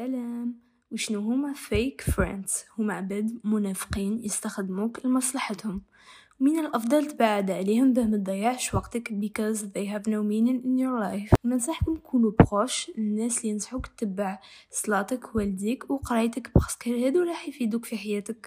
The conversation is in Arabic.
سلام وشنو هما fake friends هما عباد منافقين يستخدموك لمصلحتهم. من الأفضل تبعد عليهم باه متضيعش وقتك because they have no meaning in your life. وننصحكم تكونوا بروش الناس اللي ينصحوك تتبع صلاتك والديك وقرايتك parce que هادو راح يفيدوك في حياتك.